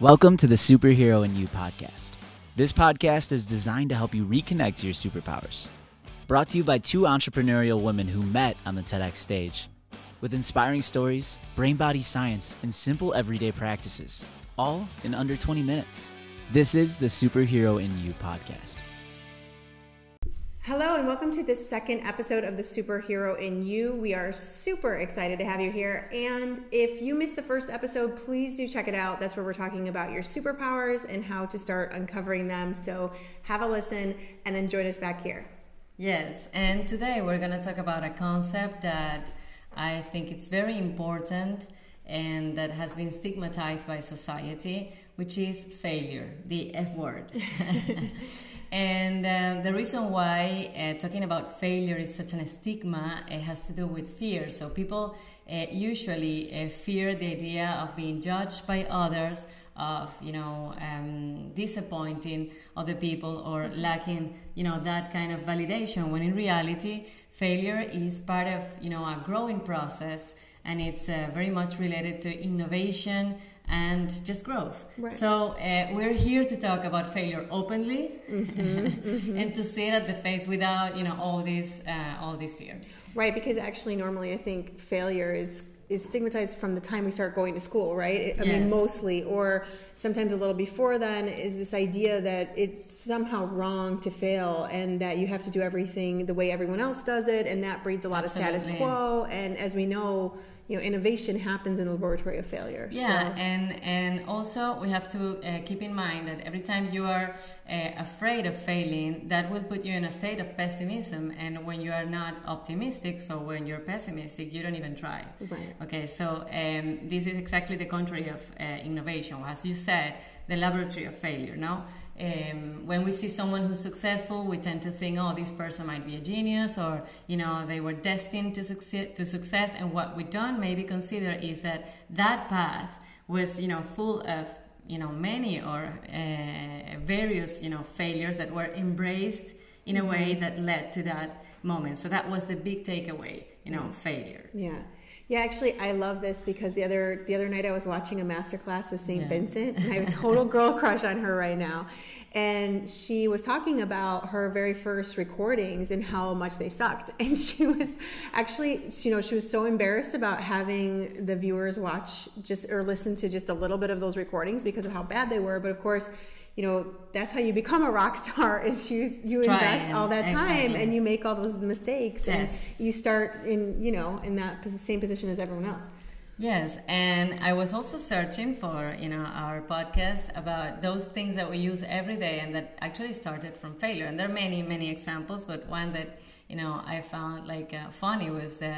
Welcome to the Superhero in You podcast. This podcast is designed to help you reconnect to your superpowers. Brought to you by two entrepreneurial women who met on the TEDx stage. With inspiring stories, brain body science, and simple everyday practices, all in under 20 minutes. This is the Superhero in You podcast. Hello, and welcome to the second episode of the Superhero in You. We are super excited to have you here. And if you missed the first episode, please do check it out. That's where we're talking about your superpowers and how to start uncovering them. So have a listen and then join us back here. Yes, and today we're going to talk about a concept that I think it's very important and that has been stigmatized by society, which is failure, the F word. And uh, the reason why uh, talking about failure is such a stigma it has to do with fear. So people uh, usually uh, fear the idea of being judged by others, of you know um, disappointing other people or lacking you know that kind of validation. When in reality, failure is part of you know a growing process, and it's uh, very much related to innovation and just growth. Right. So uh, we're here to talk about failure openly mm-hmm, mm-hmm. and to see it at the face without you know all this uh, all this fear. Right, because actually normally I think failure is is stigmatized from the time we start going to school, right? I yes. mean, mostly, or sometimes a little before then, is this idea that it's somehow wrong to fail and that you have to do everything the way everyone else does it, and that breeds a lot Absolutely. of status quo. And as we know, you know innovation happens in the laboratory of failure yeah so. and and also we have to uh, keep in mind that every time you are uh, afraid of failing that will put you in a state of pessimism and when you are not optimistic so when you're pessimistic you don't even try right okay so um, this is exactly the contrary of uh, innovation as you said the laboratory of failure no um, when we see someone who's successful, we tend to think, oh, this person might be a genius, or you know, they were destined to succeed to success. And what we don't maybe consider is that that path was, you know, full of you know many or uh, various you know failures that were embraced in a way mm-hmm. that led to that moment. So that was the big takeaway, you know, failure. Yeah. Yeah, actually, I love this because the other the other night I was watching a master class with St. Yeah. Vincent, and I have a total girl crush on her right now. And she was talking about her very first recordings and how much they sucked. And she was actually, you know, she was so embarrassed about having the viewers watch just or listen to just a little bit of those recordings because of how bad they were. But of course, you know that's how you become a rock star is you you Try invest all that time exactly. and you make all those mistakes yes. and you start in you know in that same position as everyone else. Yes and i was also searching for you know our podcast about those things that we use every day and that actually started from failure. And there are many many examples but one that you know i found like uh, funny was the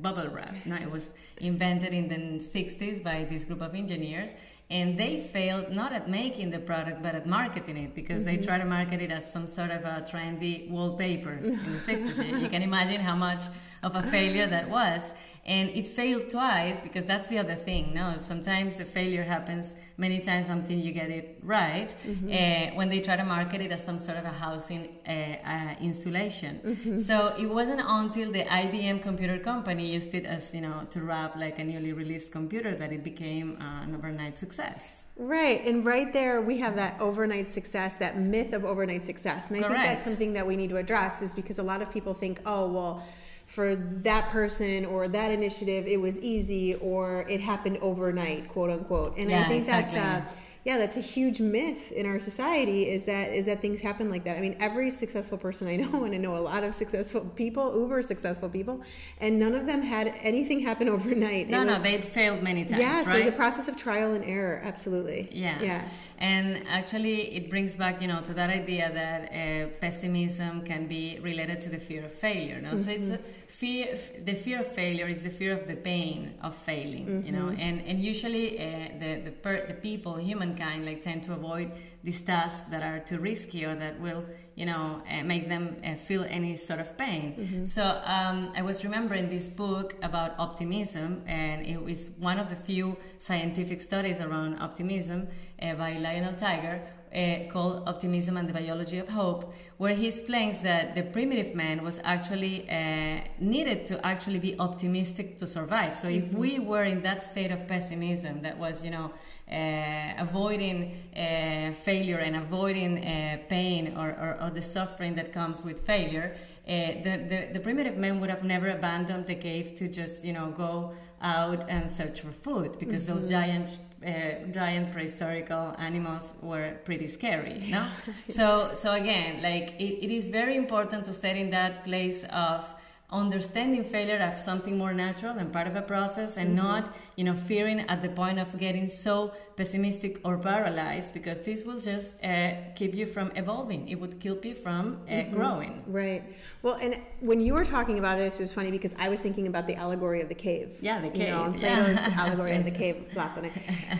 bubble wrap. Know, it was invented in the 60s by this group of engineers and they failed not at making the product but at marketing it because mm-hmm. they try to market it as some sort of a trendy wallpaper in the 60s. you can imagine how much of a failure that was and it failed twice because that's the other thing no sometimes the failure happens many times until you get it right mm-hmm. uh, when they try to market it as some sort of a housing uh, uh, insulation mm-hmm. so it wasn't until the ibm computer company used it as you know to wrap like a newly released computer that it became an overnight success Right. And right there, we have that overnight success, that myth of overnight success. And I Correct. think that's something that we need to address is because a lot of people think, oh, well, for that person or that initiative it was easy or it happened overnight quote unquote and yeah, i think exactly. that's uh, yeah that's a huge myth in our society is that is that things happen like that i mean every successful person i know and i know a lot of successful people uber successful people and none of them had anything happen overnight no was, no they'd failed many times yes right? there's a process of trial and error absolutely yeah yeah and actually it brings back you know to that idea that uh, pessimism can be related to the fear of failure no? Mm-hmm. so it's mm-hmm fear the fear of failure is the fear of the pain of failing mm-hmm. you know mm-hmm. and and usually uh, the the, per, the people humankind like tend to avoid these tasks that are too risky or that will you know uh, make them uh, feel any sort of pain mm-hmm. so um, i was remembering this book about optimism and it was one of the few scientific studies around optimism uh, by lionel tiger uh, called Optimism and the Biology of Hope, where he explains that the primitive man was actually uh, needed to actually be optimistic to survive. So if we were in that state of pessimism, that was, you know, uh, avoiding uh, failure and avoiding uh, pain or, or, or, the suffering that comes with failure, uh, the, the, the primitive man would have never abandoned the cave to just, you know, go out and search for food because mm-hmm. those giant uh, giant prehistorical animals were pretty scary no? So so again like it, it is very important to stay in that place of understanding failure as something more natural and part of a process and mm-hmm. not you know fearing at the point of getting so pessimistic or paralyzed because this will just uh, keep you from evolving. It would keep you from uh, mm-hmm. growing. Right. Well and when you were talking about this it was funny because i was thinking about the allegory of the cave. Yeah the cave you know, plato's yeah. allegory of the cave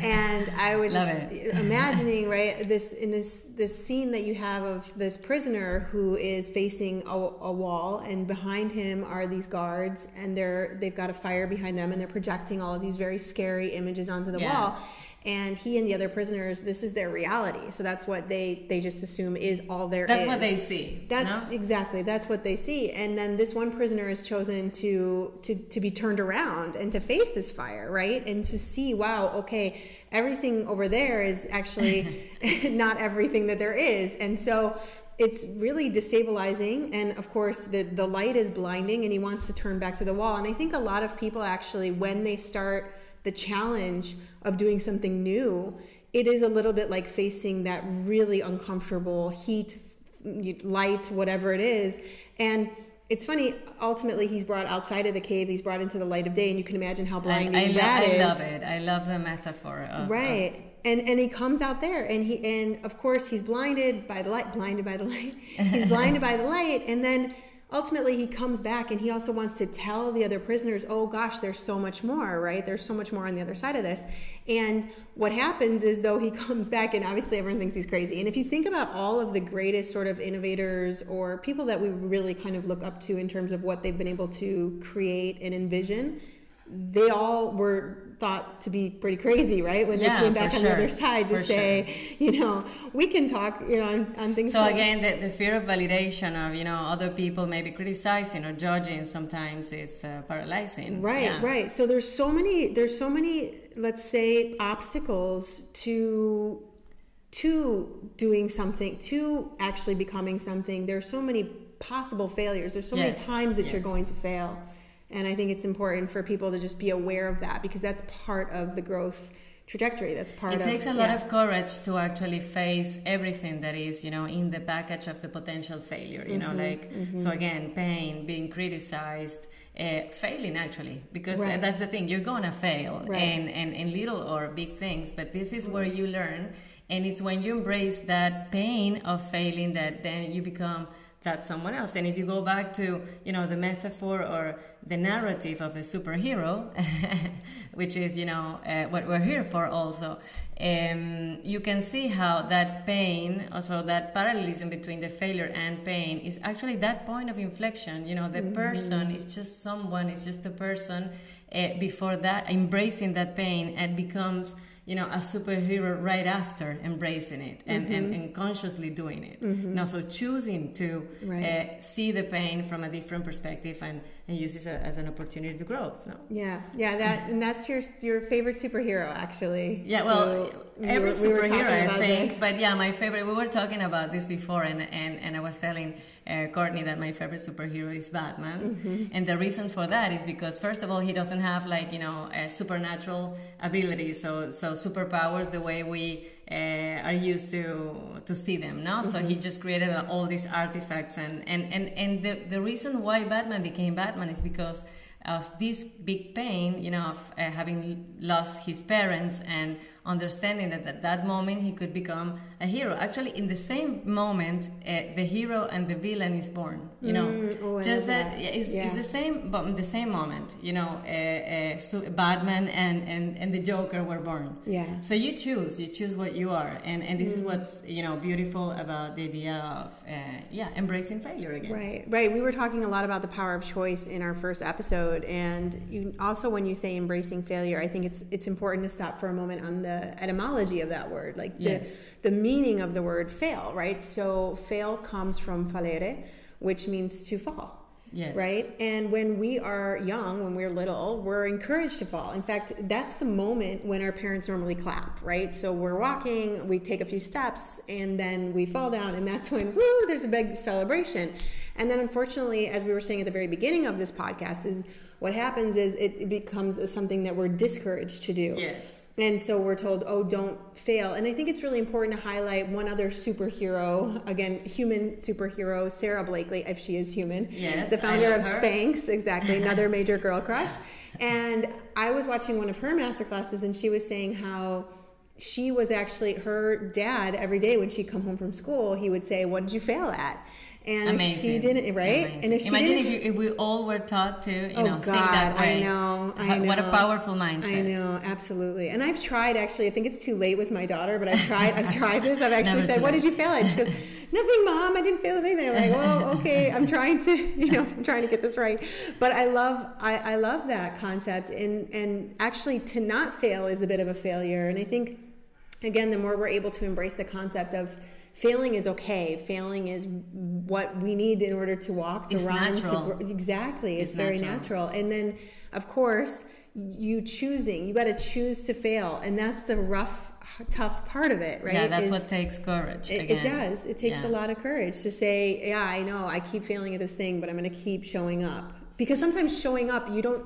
and i was just imagining right this in this this scene that you have of this prisoner who is facing a, a wall and behind him are these guards and they're they've got a fire behind them and they're projecting all of these very scary images onto the yeah. wall and he and the other prisoners this is their reality so that's what they they just assume is all there that's is. what they see that's no? exactly that's what they see and then this one prisoner is chosen to to to be turned around and to face this fire right and to see wow okay everything over there is actually not everything that there is and so it's really destabilizing and of course the the light is blinding and he wants to turn back to the wall and i think a lot of people actually when they start the challenge of doing something new it is a little bit like facing that really uncomfortable heat light whatever it is and it's funny. Ultimately, he's brought outside of the cave. He's brought into the light of day, and you can imagine how blinding I, I that lo- is. I love it. I love the metaphor. Of, right. Of and and he comes out there and he and of course he's blinded by the light blinded by the light. He's blinded by the light and then ultimately he comes back and he also wants to tell the other prisoners oh gosh there's so much more right? There's so much more on the other side of this. And what happens is though he comes back and obviously everyone thinks he's crazy. And if you think about all of the greatest sort of innovators or people that we really kind of look up to in terms of what they've been able to create and envision they all were thought to be pretty crazy, right? When yeah, they came back on sure. the other side to for say, sure. you know, we can talk, you know, on, on things. So like again, the, the, fear of validation of you know other people maybe criticizing or judging sometimes is uh, paralyzing. Right, yeah. right. So there's so many, there's so many, let's say, obstacles to to doing something, to actually becoming something. There's so many possible failures. There's so yes. many times that yes. you're going to fail. And I think it's important for people to just be aware of that because that's part of the growth trajectory. That's part it of It It takes a lot yeah. of courage to actually face everything that is, you know, in the package of the potential failure. You mm-hmm, know, like mm-hmm. so again, pain, being criticized, uh, failing actually, because right. that's the thing. You're gonna fail, right. and, and in little or big things. But this is where you learn, and it's when you embrace that pain of failing that then you become that someone else. And if you go back to, you know, the metaphor or the narrative of a superhero, which is, you know, uh, what we're here for also, um, you can see how that pain, also that parallelism between the failure and pain is actually that point of inflection. You know, the mm-hmm. person is just someone, it's just a person uh, before that, embracing that pain and becomes you know, a superhero right after embracing it and, mm-hmm. and, and, consciously doing it. Mm-hmm. Now, so choosing to right. uh, see the pain from a different perspective and, and use this as an opportunity to grow. So yeah, yeah, that and that's your your favorite superhero actually. Yeah, well, you, every we were, superhero we I think, this. but yeah, my favorite. We were talking about this before, and and, and I was telling uh, Courtney that my favorite superhero is Batman, mm-hmm. and the reason for that is because first of all he doesn't have like you know a supernatural abilities, so so superpowers the way we uh, are used to to see them. No, mm-hmm. so he mm-hmm. just created all these artifacts, and and and and the the reason why Batman became Batman is because of this big pain, you know, of uh, having lost his parents and understanding that at that moment he could become a hero. Actually, in the same moment, uh, the hero and the villain is born. You know, mm, oh, just that, that. It's, yeah. it's, the same, but in the same moment, you know, uh, uh, so Batman and, and and the Joker were born. Yeah. So you choose, you choose what you are, and and this mm. is what's you know beautiful about the idea of uh, yeah embracing failure again. Right, right. We were talking a lot about the power of choice in our first episode, and you, also when you say embracing failure, I think it's it's important to stop for a moment on the the etymology of that word, like the, Yes. the meaning of the word fail, right? So fail comes from fallere, which means to fall. Yes. Right? And when we are young, when we're little, we're encouraged to fall. In fact, that's the moment when our parents normally clap, right? So we're walking, we take a few steps, and then we fall down, and that's when, woo, there's a big celebration. And then, unfortunately, as we were saying at the very beginning of this podcast, is what happens is it, it becomes something that we're discouraged to do. Yes. And so we're told, oh, don't fail. And I think it's really important to highlight one other superhero, again, human superhero, Sara Blakely, if she is human. Yes, The founder of her. Spanx, exactly, another major girl crush. And I was watching one of her master classes, and she was saying how she was actually her dad every day when she'd come home from school, he would say, What did you fail at? And if Amazing. she didn't, right? Amazing. And if she Imagine didn't, if, you, if we all were taught to, you Oh know, think that way. I know, I know. What a powerful mindset. I know, absolutely. And I've tried actually. I think it's too late with my daughter, but I've tried. I've tried this. I've actually said, "What did you fail at?" She goes, "Nothing, mom. I didn't fail at anything." I'm like, "Well, okay. I'm trying to, you know, I'm trying to get this right." But I love, I, I love that concept, and and actually to not fail is a bit of a failure. And I think, again, the more we're able to embrace the concept of failing is okay failing is what we need in order to walk to It's run natural. to grow exactly it's, It's very natural. natural and then of course you choosing you got to choose to fail and that's the rough tough part of it right Yeah, that's Is- what takes courage. it, it does it takes Yeah. a lot of courage to say yeah i know i keep failing at this thing but i'm going to keep showing up because sometimes showing up you don't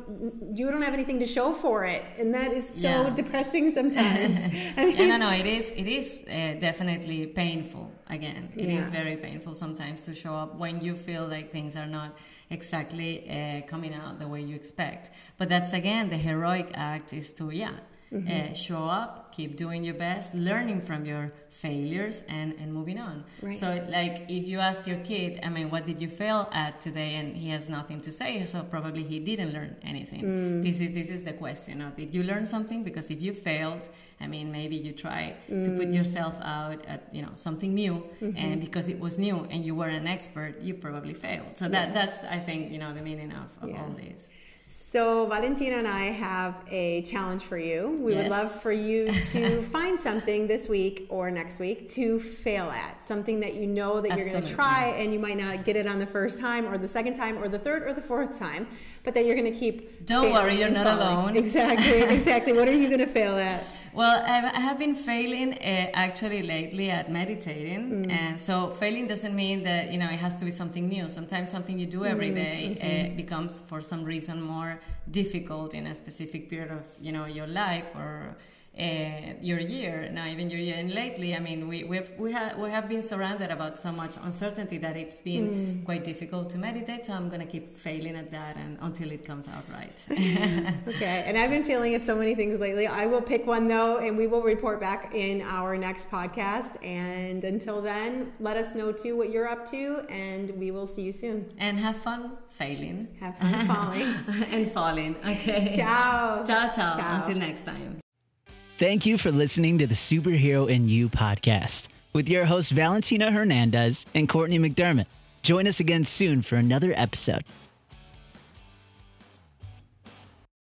you don't have anything to show for it and that is so Yeah. depressing sometimes I mean, yeah, no, no, it is. It is uh, definitely painful. Again, it is Yeah. very painful sometimes to show up when you feel like things are not exactly uh, coming out the way you expect. But that's again the heroic act is to yeah. Mm-hmm. Uh, show up, keep doing your best, learning from your failures, and, and moving on. Right. So, like, if you ask your kid, I mean, what did you fail at today, and he has nothing to say, so probably he didn't learn anything. Mm. This is this is the question. Of, did you learn something? Because if you failed, I mean, maybe you try to put yourself out at you know something new, and because it was new and you were an expert, you probably failed. So that that's I think you know the meaning of, of Yeah. all this. So, Valentina and I have a challenge for you. We would love for you to find something this week or next week to fail at. Something that you know that you're going to try and you might not get it on the first time or the second time or the third or the fourth time, but that you're going to keep. Don't worry, you're not falling. alone. Exactly, exactly. what are you going to fail at? Well, I've, been failing uh, actually lately at meditating, and so failing doesn't mean that you know it has to be something new. Sometimes something you do every day uh, becomes, for some reason, more difficult in a specific period of you know your life or uh, your year. Now, even your year. And lately, I mean, we we've, we have we have been surrounded about so much uncertainty that it's been quite difficult to meditate. So I'm gonna keep failing at that, and until it comes out right. Okay, and I've been feeling at so many things lately. I will pick one though, and we will report back in our next podcast. And until then, let us know too what you're up to, and we will see you soon. and have fun failing. Have fun falling. and falling. Okay. Ciao. Ciao, ciao. Ciao. Until next time. Thank you for listening to the Superhero in You podcast with your hosts Valentina Hernandez and Courtney McDermott. Join us again soon for another episode.